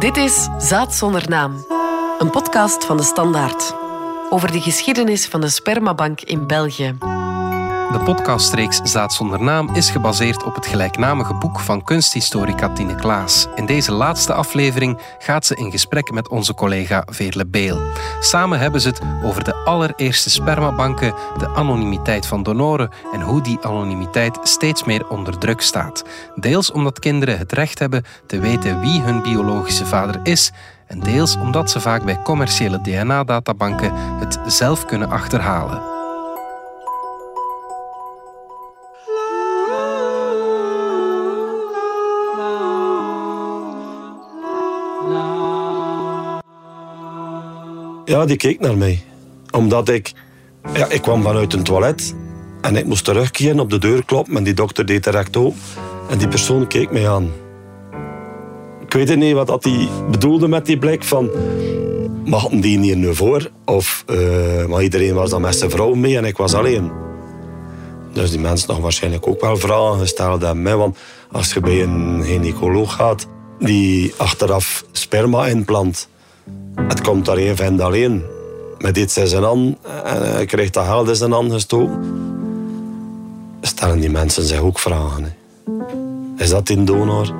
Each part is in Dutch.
Dit is Zaad zonder naam, een podcast van de Standaard over de geschiedenis van de spermabank in België. De podcastreeks Zaad zonder naam is gebaseerd op het gelijknamige boek van kunsthistorica Tine Klaas. In deze laatste aflevering gaat ze in gesprek met onze collega Veerle Beel. Samen hebben ze het over de allereerste spermabanken, de anonimiteit van donoren en hoe die anonimiteit steeds meer onder druk staat. Deels omdat kinderen het recht hebben te weten wie hun biologische vader is en deels omdat ze vaak bij commerciële DNA-databanken het zelf kunnen achterhalen. Ja, die keek naar mij. Omdat ik... Ja, ik kwam vanuit een toilet en ik moest terugkeren, op de deur kloppen en die dokter deed direct open. En die persoon keek mij aan. Ik weet niet wat hij bedoelde met die blik van... Mag die hier nu voor? Of, uh, maar iedereen was dan met zijn vrouw mee en ik was alleen. Dus die mensen nog waarschijnlijk ook wel vragen gesteld aan mij. Want als je bij een gynaecoloog gaat die achteraf sperma inplant het komt daar één vent alleen. Met iets in zijn hand en hij krijgt dat geld in zijn hand gestoken. Stellen die mensen zich ook vragen. Is dat in donor?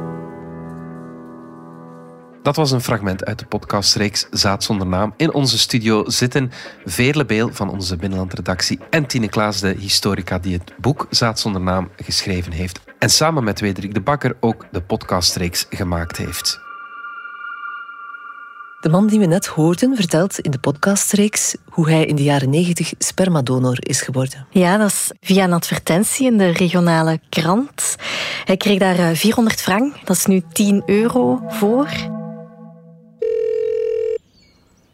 Dat was een fragment uit de podcastreeks Zaad zonder naam. In onze studio zitten Veerle Beel van onze binnenlandredactie en Tine Klaas, de historica die het boek Zaad zonder naam geschreven heeft. En samen met Wederik de Bakker ook de podcastreeks gemaakt heeft. De man die we net hoorden vertelt in de podcastreeks hoe hij in de jaren 90 spermadonor is geworden. Ja, dat is via een advertentie in de regionale krant. Hij kreeg daar 400 eh, frank, dat is nu 10 euro voor.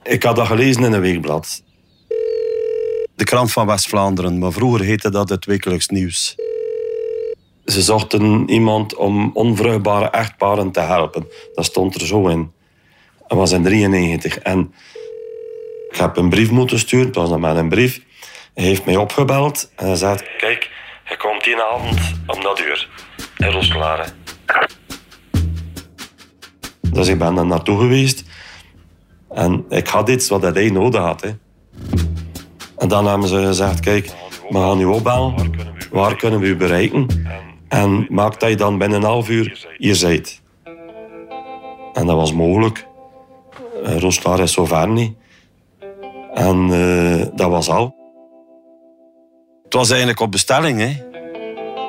Ik had dat gelezen in een weekblad. De krant van West-Vlaanderen, maar vroeger heette dat het wekelijks nieuws. Ze zochten iemand om onvruchtbare echtparen te helpen. Dat stond er zo in. Dat was in 93. En ik heb een brief moeten sturen. Het was dan met een brief. Hij heeft mij opgebeld en hij zei... Kijk, hij komt die avond om dat uur. In Roskelaren. Dus ik ben daar naartoe geweest. En ik had iets wat hij nodig had. En dan hebben ze gezegd... Kijk, we gaan u opbellen. Waar kunnen we u bereiken? En maak dat je dan binnen een half uur hier bent. En dat was mogelijk. Uh, Roosklaar is zo ver niet. En dat was al. Het was eigenlijk op bestelling, hè.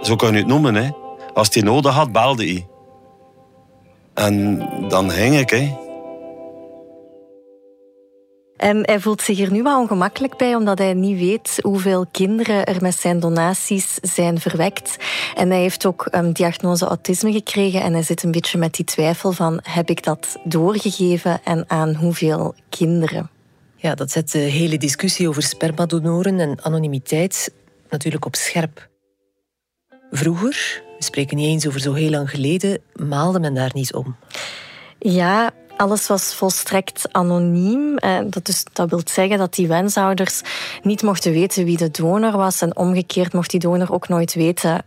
Zo kan je het noemen, hè. Als hij nodig had, belde hij. En dan ging ik, hè. En hij voelt zich er nu wel ongemakkelijk bij, omdat hij niet weet hoeveel kinderen er met zijn donaties zijn verwekt. En hij heeft ook een diagnose autisme gekregen en hij zit een beetje met die twijfel van heb ik dat doorgegeven en aan hoeveel kinderen? Ja, dat zet de hele discussie over spermadonoren en anonimiteit natuurlijk op scherp. Vroeger, we spreken niet eens over zo heel lang geleden, maalde men daar niet om. Ja, alles was volstrekt anoniem. Eh, dat, dus, dat wil zeggen dat die wensouders niet mochten weten wie de donor was. En omgekeerd mocht die donor ook nooit weten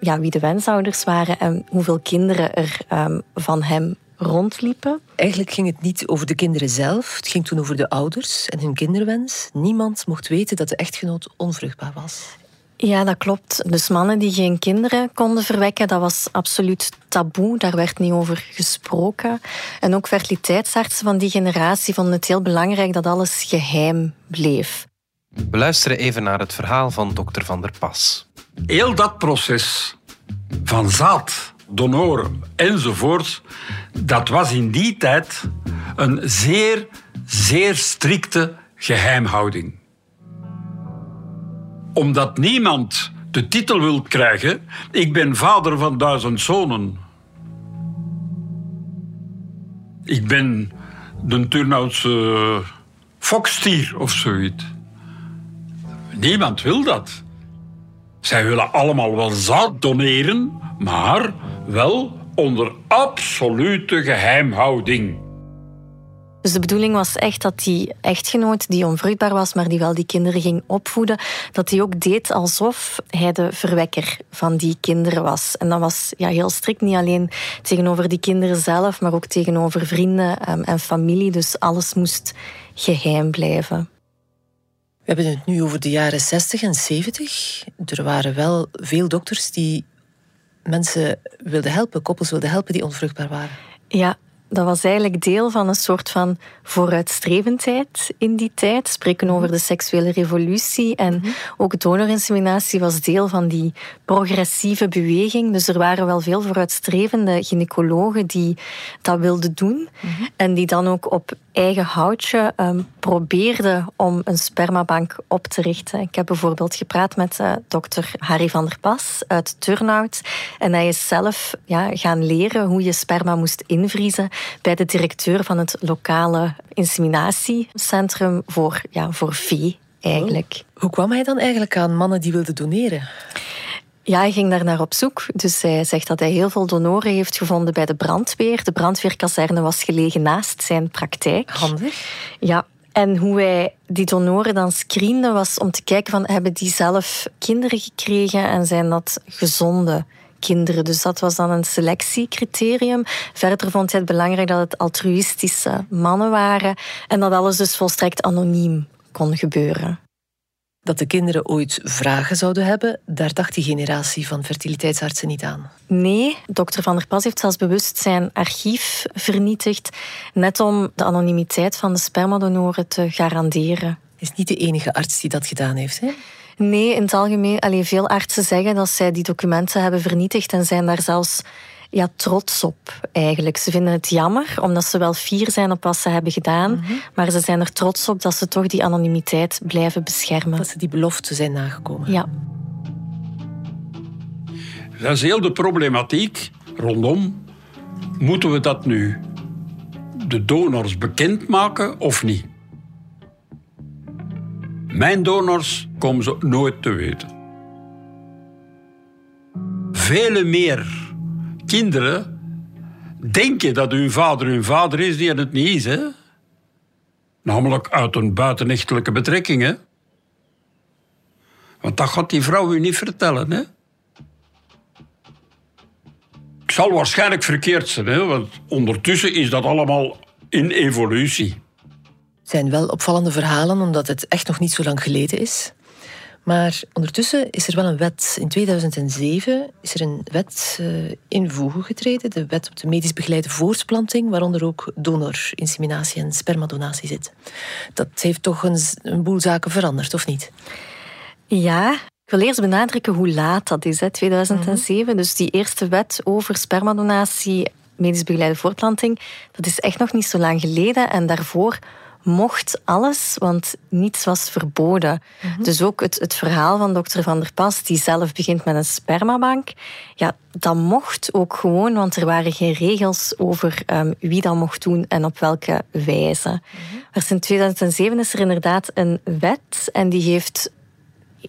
ja, wie de wensouders waren en hoeveel kinderen er um, van hem rondliepen. Eigenlijk ging het niet over de kinderen zelf. Het ging toen over de ouders en hun kinderwens. Niemand mocht weten dat de echtgenoot onvruchtbaar was. Ja, dat klopt. Dus mannen die geen kinderen konden verwekken, dat was absoluut taboe. Daar werd niet over gesproken. En ook fertiliteitsartsen van die generatie vonden het heel belangrijk dat alles geheim bleef. We luisteren even naar het verhaal van dokter Van der Pas. Heel dat proces van zaad, donor enzovoort, dat was in die tijd een zeer, zeer strikte geheimhouding omdat niemand de titel wil krijgen: Ik ben vader van duizend zonen. Ik ben de Turnhoutse fokstier of zoiets. Niemand wil dat. Zij willen allemaal wel zaad doneren, maar wel onder absolute geheimhouding. Dus de bedoeling was echt dat die echtgenoot, die onvruchtbaar was, maar die wel die kinderen ging opvoeden, dat hij ook deed alsof hij de verwekker van die kinderen was. En dat was ja, heel strikt, niet alleen tegenover die kinderen zelf, maar ook tegenover vrienden ehm, en familie. Dus alles moest geheim blijven. We hebben het nu over de jaren 60 en 70. Er waren wel veel dokters die mensen wilden helpen, koppels wilden helpen die onvruchtbaar waren. Ja, dat was eigenlijk deel van een soort van vooruitstrevendheid in die tijd. Spreken over de seksuele revolutie. En mhm. ook donorinseminatie was deel van die progressieve beweging. Dus er waren wel veel vooruitstrevende gynaecologen die dat wilden doen. Mhm. En die dan ook op eigen houtje um, probeerde om een spermabank op te richten. Ik heb bijvoorbeeld gepraat met uh, dokter Harry van der Pas uit Turnhout. En hij is zelf ja, gaan leren hoe je sperma moest invriezen bij de directeur van het lokale inseminatiecentrum voor, ja, voor vee eigenlijk. Hoe kwam hij dan eigenlijk aan mannen die wilden doneren? Ja, hij ging daar naar op zoek. Dus hij zegt dat hij heel veel donoren heeft gevonden bij de brandweer. De brandweerkazerne was gelegen naast zijn praktijk. Handig. Ja, en hoe wij die donoren dan screenden was om te kijken van hebben die zelf kinderen gekregen en zijn dat gezonde kinderen. Dus dat was dan een selectiecriterium. Verder vond hij het belangrijk dat het altruïstische mannen waren en dat alles dus volstrekt anoniem kon gebeuren dat de kinderen ooit vragen zouden hebben, daar dacht die generatie van fertiliteitsartsen niet aan. Nee, dokter Van der Pas heeft zelfs bewust zijn archief vernietigd, net om de anonimiteit van de spermadonoren te garanderen. Is niet de enige arts die dat gedaan heeft, hè? Nee, in het algemeen, alleen veel artsen zeggen dat zij die documenten hebben vernietigd en zijn daar zelfs ja, trots op eigenlijk. Ze vinden het jammer, omdat ze wel fier zijn op wat ze hebben gedaan, mhm. maar ze zijn er trots op dat ze toch die anonimiteit blijven beschermen. Dat ze die belofte zijn nagekomen. Ja. Dat is heel de problematiek rondom. Moeten we dat nu de donors bekendmaken of niet? Mijn donors komen ze nooit te weten. Vele meer kinderen denken dat hun vader hun vader is, die het niet is. Hè? Namelijk uit een buitenechtelijke betrekking. Hè? Want dat gaat die vrouw u niet vertellen. Hè? Ik zal waarschijnlijk verkeerd zijn, hè? want ondertussen is dat allemaal in evolutie. Het zijn wel opvallende verhalen, omdat het echt nog niet zo lang geleden is. Maar ondertussen is er wel een wet. In 2007 is er een wet uh, in voege getreden, de wet op de medisch begeleide voortplanting, waaronder ook donorinseminatie en spermadonatie zit. Dat heeft toch een, een boel zaken veranderd, of niet? Ja, ik wil eerst benadrukken hoe laat dat is, hè, 2007. Mhm. Dus die eerste wet over spermadonatie, medisch begeleide voortplanting, dat is echt nog niet zo lang geleden. En daarvoor mocht alles, want niets was verboden. Mhm. Dus ook het, het verhaal van dokter Van der Pas, die zelf begint met een spermabank, ja, dat mocht ook gewoon, want er waren geen regels over um, wie dat mocht doen en op welke wijze. Mm Maar sinds 2007 is er inderdaad een wet en die heeft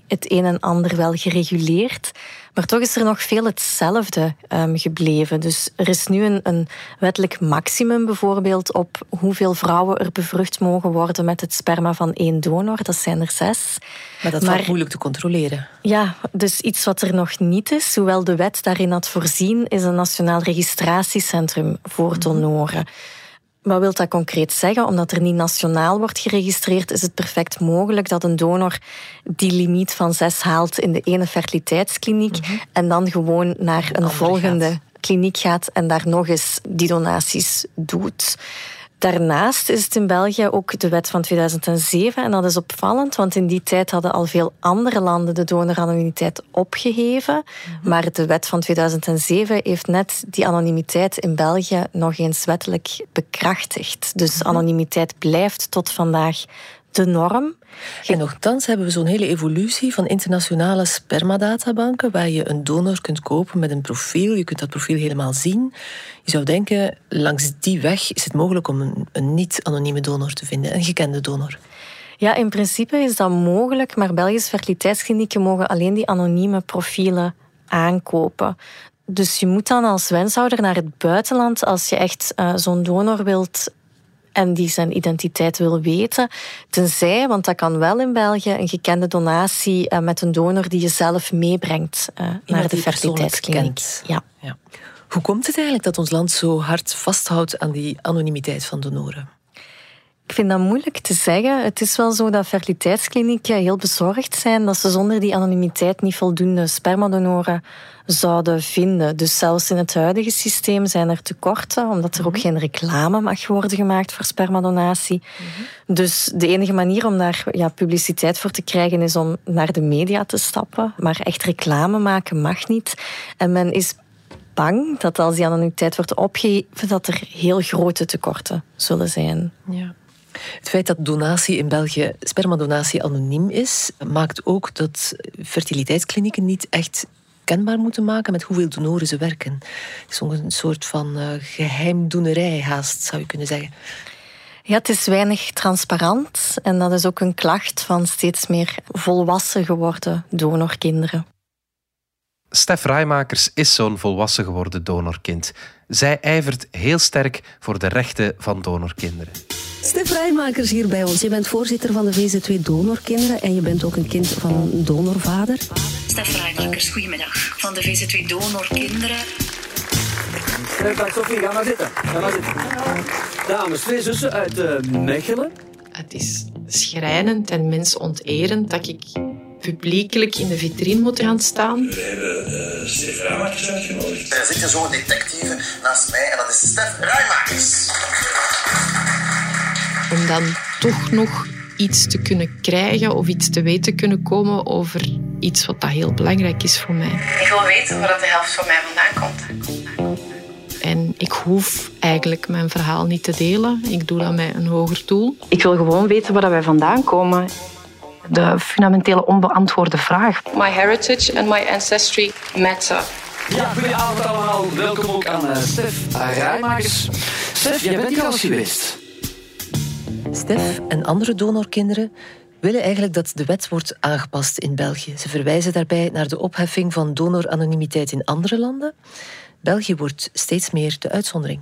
het een en ander wel gereguleerd. Maar toch is er nog veel hetzelfde um, gebleven. Dus er is nu een, een, wettelijk maximum bijvoorbeeld op hoeveel vrouwen er bevrucht mogen worden met het sperma van één donor. Dat zijn er zes. Maar dat is moeilijk te controleren. Ja, dus iets wat er nog niet is, hoewel de wet daarin had voorzien, is een nationaal registratiecentrum voor donoren. Wat wil dat concreet zeggen? Omdat er niet nationaal wordt geregistreerd, is het perfect mogelijk dat een donor die limiet van zes haalt in de ene fertiliteitskliniek mhm. en dan gewoon naar een, volgende kliniek gaat en daar nog eens die donaties doet. Daarnaast is het in België ook de wet van 2007 en dat is opvallend, want in die tijd hadden al veel andere landen de donoranonimiteit opgeheven, mhm. maar de wet van 2007 heeft net die anonimiteit in België nog eens wettelijk bekrachtigd. Dus mhm. anonimiteit blijft tot vandaag de norm. En nogthans hebben we zo'n hele evolutie van internationale spermadatabanken, waar je een donor kunt kopen met een profiel. Je kunt dat profiel helemaal zien. Je zou denken, langs die weg is het mogelijk om een, een niet-anonieme donor te vinden, een gekende donor. Ja, in principe is dat mogelijk, maar Belgische fertiliteitsklinieken mogen alleen die anonieme profielen aankopen. Dus je moet dan als wenshouder naar het buitenland als je echt uh, zo'n donor wilt en die zijn identiteit wil weten. Tenzij, want dat kan wel in België, een gekende donatie uh, met een donor die je zelf meebrengt uh, naar de fertiliteitskliniek. Ja. ja. Hoe komt het eigenlijk dat ons land zo hard vasthoudt aan die anonimiteit van donoren? Ik vind dat moeilijk te zeggen. Het is wel zo dat fertiliteitsklinieken heel bezorgd zijn dat ze zonder die anonimiteit niet voldoende spermadonoren zouden vinden. Dus zelfs in het huidige systeem zijn er tekorten, omdat er ook mhm. geen reclame mag worden gemaakt voor spermadonatie. Mhm. Dus de enige manier om daar ja, publiciteit voor te krijgen is om naar de media te stappen. Maar echt reclame maken mag niet. En men is bang dat als die anonimiteit wordt opgegeven, dat er heel grote tekorten zullen zijn. Ja. Het feit dat donatie in België, spermadonatie anoniem is, maakt ook dat fertiliteitsklinieken niet echt kenbaar moeten maken met hoeveel donoren ze werken. Het is een soort van uh, geheimdoenerij haast, zou je kunnen zeggen. Ja, het is weinig transparant en dat is ook een klacht van steeds meer volwassen geworden donorkinderen. Stef Rijmakers is zo'n volwassen geworden donorkind. Zij ijvert heel sterk voor de rechten van donorkinderen. Stef Rijmakers hier bij ons. Je bent voorzitter van de VZ2 Donorkinderen en je bent ook een kind van een donorvader. Stef Rijmakers, goedemiddag. Van de VZ2 Donorkinderen. Dag Sophie, ga maar zitten. Ga maar zitten. Dames, twee zussen uit uh, Mechelen. Het is schrijnend en mensonterend dat ik publiekelijk in de vitrine moet gaan staan. We hebben uh, Stef Rijmakers uitgenodigd. Er zit zo'n detectieve naast mij en dat is Stef Rijmakers. Om dan toch nog iets te kunnen krijgen of iets te weten kunnen komen over iets wat dat heel belangrijk is voor mij. Ik wil weten waar de helft van mij vandaan komt. En ik hoef eigenlijk mijn verhaal niet te delen. Ik doe dat met een hoger doel. Ik wil gewoon weten waar wij vandaan komen de fundamentele onbeantwoorde vraag. My heritage and my ancestry matter. Ja, goedenavond allemaal. Welkom ook aan uh, Stef Rijmakers. Stef, jij bent hier al geweest. Stef en andere donorkinderen willen eigenlijk dat de wet wordt aangepast in België. Ze verwijzen daarbij naar de opheffing van donoranonimiteit in andere landen. België wordt steeds meer de uitzondering.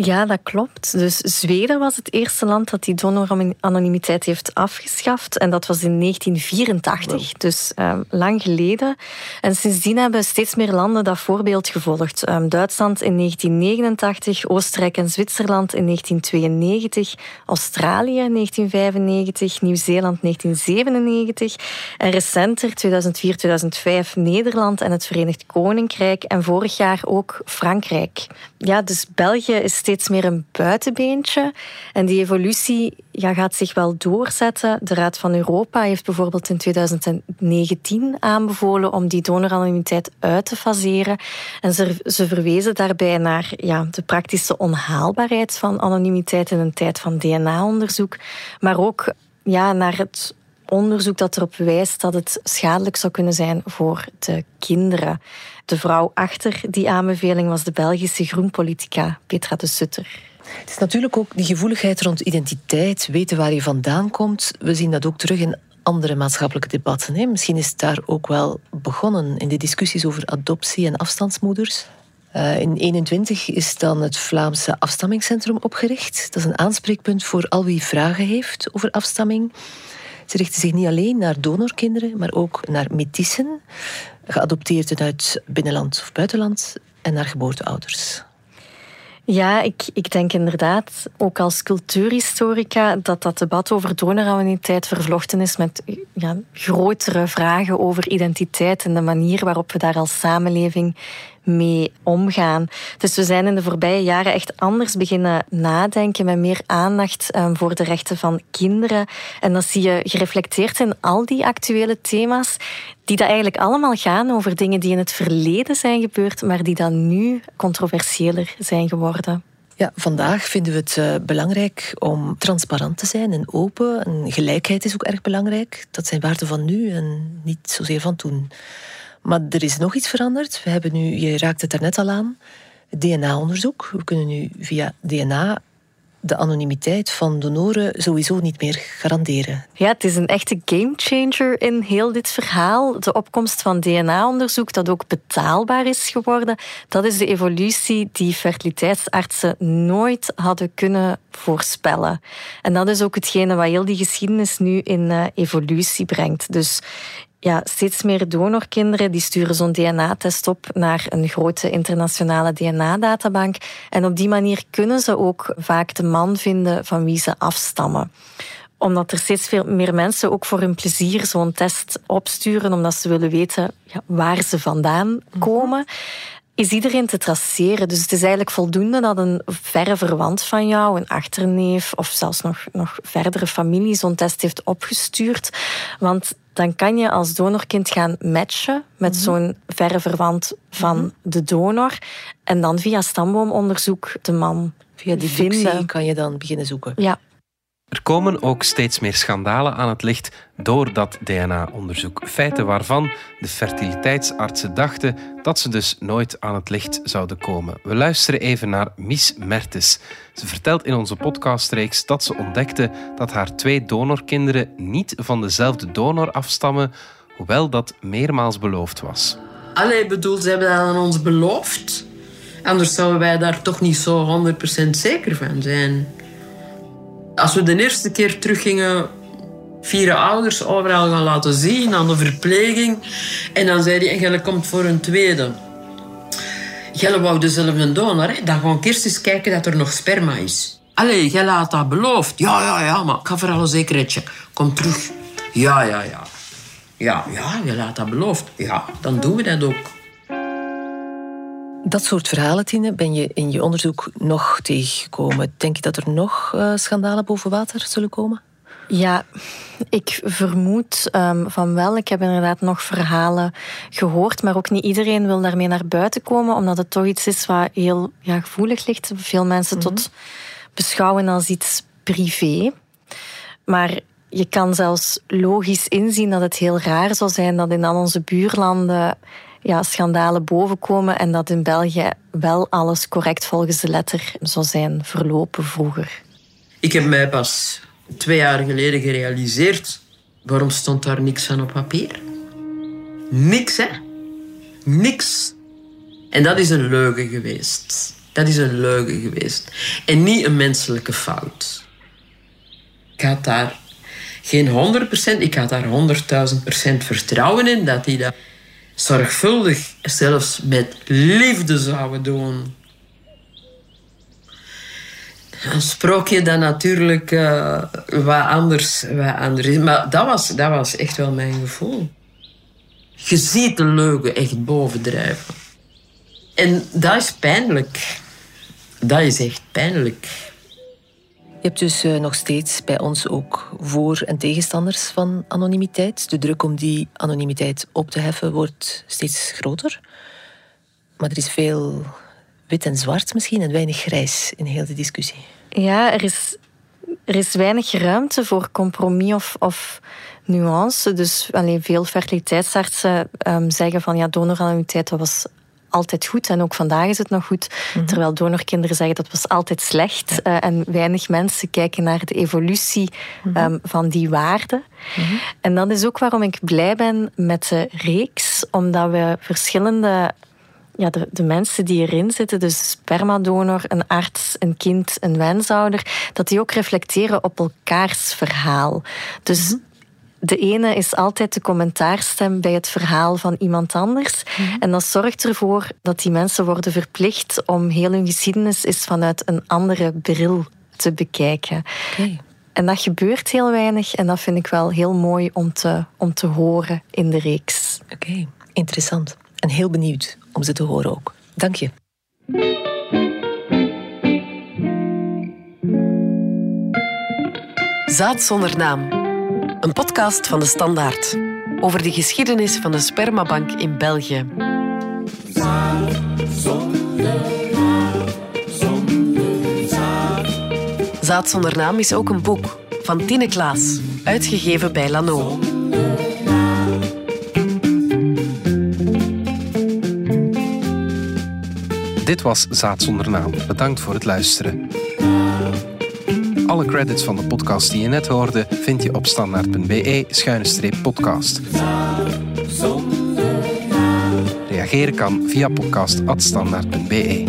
Ja, dat klopt. Dus Zweden was het eerste land dat die donoranonimiteit heeft afgeschaft. En dat was in 1984, dus um, lang geleden. En sindsdien hebben steeds meer landen dat voorbeeld gevolgd. Um, Duitsland in 1989, Oostenrijk en Zwitserland in 1992, Australië in 1995, Nieuw-Zeeland 1997 en recenter 2004, 2005 Nederland en het Verenigd Koninkrijk en vorig jaar ook Frankrijk. Ja, dus België is steeds meer een buitenbeentje. En die evolutie ja, gaat zich wel doorzetten. De Raad van Europa heeft bijvoorbeeld in 2019 aanbevolen om die donoranonimiteit uit te faseren. En ze, ze verwezen daarbij naar ja, de praktische onhaalbaarheid van anonimiteit in een tijd van DNA-onderzoek. Maar ook ja, naar het onderzoek dat erop wijst dat het schadelijk zou kunnen zijn voor de kinderen. De vrouw achter die aanbeveling was de Belgische groenpolitica Petra de Sutter. Het is natuurlijk ook die gevoeligheid rond identiteit, weten waar je vandaan komt. We zien dat ook terug in andere maatschappelijke debatten. Hè. Misschien is het daar ook wel begonnen in de discussies over adoptie en afstandsmoeders. Uh, in 21 is dan het Vlaamse Afstammingscentrum opgericht. Dat is een aanspreekpunt voor al wie vragen heeft over afstamming. Ze richten zich niet alleen naar donorkinderen, maar ook naar metissen, geadopteerden uit binnenland of buitenland, en naar geboorteouders. Ja, ik, ik denk inderdaad, ook als cultuurhistorica, dat dat debat over donoranoniteit vervlochten is met ja, grotere vragen over identiteit en de manier waarop we daar als samenleving mee omgaan. Dus we zijn in de voorbije jaren echt anders beginnen nadenken met meer aandacht ehm, voor de rechten van kinderen. En dat zie je gereflecteerd in al die actuele thema's, die dat eigenlijk allemaal gaan over dingen die in het verleden zijn gebeurd, maar die dan nu controversiëler zijn geworden. Ja, vandaag vinden we het uh, belangrijk om transparant te zijn en open. En gelijkheid is ook erg belangrijk. Dat zijn waarden van nu en niet zozeer van toen. Maar er is nog iets veranderd. We hebben nu, je raakt het daarnet al aan, DNA-onderzoek. We kunnen nu via DNA de anonimiteit van donoren sowieso niet meer garanderen. Ja, het is een echte gamechanger in heel dit verhaal. De opkomst van DNA-onderzoek dat ook betaalbaar is geworden, dat is de evolutie die fertiliteitsartsen nooit hadden kunnen voorspellen. En dat is ook hetgene wat heel die geschiedenis nu in uh, evolutie brengt. Dus ja, steeds meer donorkinderen die sturen zo'n DNA-test op naar een grote internationale DNA-databank. En op die manier kunnen ze ook vaak de man vinden van wie ze afstammen. Omdat er steeds veel meer mensen ook voor hun plezier zo'n test opsturen, omdat ze willen weten ja, waar ze vandaan komen, is iedereen te traceren. Dus het is eigenlijk voldoende dat een verre verwant van jou, een achterneef of zelfs nog, nog verdere familie zo'n test heeft opgestuurd. Want dan kan je als donorkind gaan matchen met mhm. zo'n verre verwant van mhm. de donor. En dan via stamboomonderzoek de man Via die vinden. kan je dan beginnen zoeken. Ja. Er komen ook steeds meer schandalen aan het licht door dat DNA-onderzoek. Feiten waarvan de fertiliteitsartsen dachten dat ze dus nooit aan het licht zouden komen. We luisteren even naar Mies Mertes. Ze vertelt in onze podcastreeks dat ze ontdekte dat haar twee donorkinderen niet van dezelfde donor afstammen, hoewel dat meermaals beloofd was. Allee, bedoel, ze hebben dat aan ons beloofd. Anders zouden wij daar toch niet zo 100% zeker van zijn. Als we de eerste keer teruggingen, vier ouders overal gaan laten zien aan de verpleging. En dan zei hij, en jij komt voor een tweede. Jij wou dezelfde donor, hè? dan gewoon eerst eens kijken dat er nog sperma is. Allee, jij laat dat beloofd. Ja, ja, ja, maar ik ga voor alle zekerheidje. Kom terug. Ja, ja, ja. Ja, ja, je laat dat beloofd. Ja, dan doen we dat ook. Dat soort verhalen, Tine, ben je in je onderzoek nog tegengekomen. Denk je dat er nog uh, schandalen boven water zullen komen? Ja, ik vermoed um, van wel. Ik heb inderdaad nog verhalen gehoord, maar ook niet iedereen wil daarmee naar buiten komen, omdat het toch iets is wat heel ja, gevoelig ligt. Veel mensen tot mhm. beschouwen als iets privé. Maar je kan zelfs logisch inzien dat het heel raar zou zijn dat in al onze buurlanden ja, schandalen bovenkomen en dat in België wel alles correct volgens de letter zou zijn verlopen vroeger. Ik heb mij pas twee jaar geleden gerealiseerd. Waarom stond daar niks van op papier? Niks, hè? Niks. En dat is een leugen geweest. Dat is een leugen geweest. En niet een menselijke fout. Ik had daar geen 100%, ik had daar 100.000% vertrouwen in dat hij dat zorgvuldig, zelfs met liefde zouden doen. Een sprookje dat natuurlijk uh, wat, anders, wat anders is. Maar dat was, dat was echt wel mijn gevoel. Je ziet de leugen echt bovendrijven. En dat is pijnlijk. Dat is echt pijnlijk. Je hebt dus eh, nog steeds bij ons ook voor- en tegenstanders van anonimiteit. De druk om die anonimiteit op te heffen wordt steeds groter. Maar er is veel wit en zwart misschien en weinig grijs in heel de discussie. Ja, er is, er is weinig ruimte voor compromis of, of nuance. Dus alleen veel fertiliteitsartsen um, zeggen van ja, donoranonimiteit was altijd goed en ook vandaag is het nog goed. Mhm. Terwijl donorkinderen zeggen dat was altijd slecht. Uh, en weinig mensen kijken naar de evolutie mhm. Ehm, van die waarden. Mhm. En dat is ook waarom ik blij ben met de reeks, omdat we verschillende ja, de, de mensen die erin zitten, dus spermadonor, een arts, een kind, een wensouder, dat die ook reflecteren op elkaars verhaal. Dus de ene is altijd de commentaarstem bij het verhaal van iemand anders. Mhm. En dat zorgt ervoor dat die mensen worden verplicht om heel hun geschiedenis eens vanuit een andere bril te bekijken. En dat gebeurt heel weinig en dat vind ik wel heel mooi om te, om te horen in de reeks. Oké, interessant. En heel benieuwd om ze te horen ook. Dank je. Zaad zonder naam een podcast van de Standaard over de geschiedenis van de spermabank in België. Zaad zonder naam is ook een boek van Tine Klaas, uitgegeven bij Lano. Dit was Zaad zonder naam. Bedankt voor het luisteren. Alle credits van de podcast die je net hoorde vind je op standaard.be-podcast. Reageren kan via podcast.standaard.be.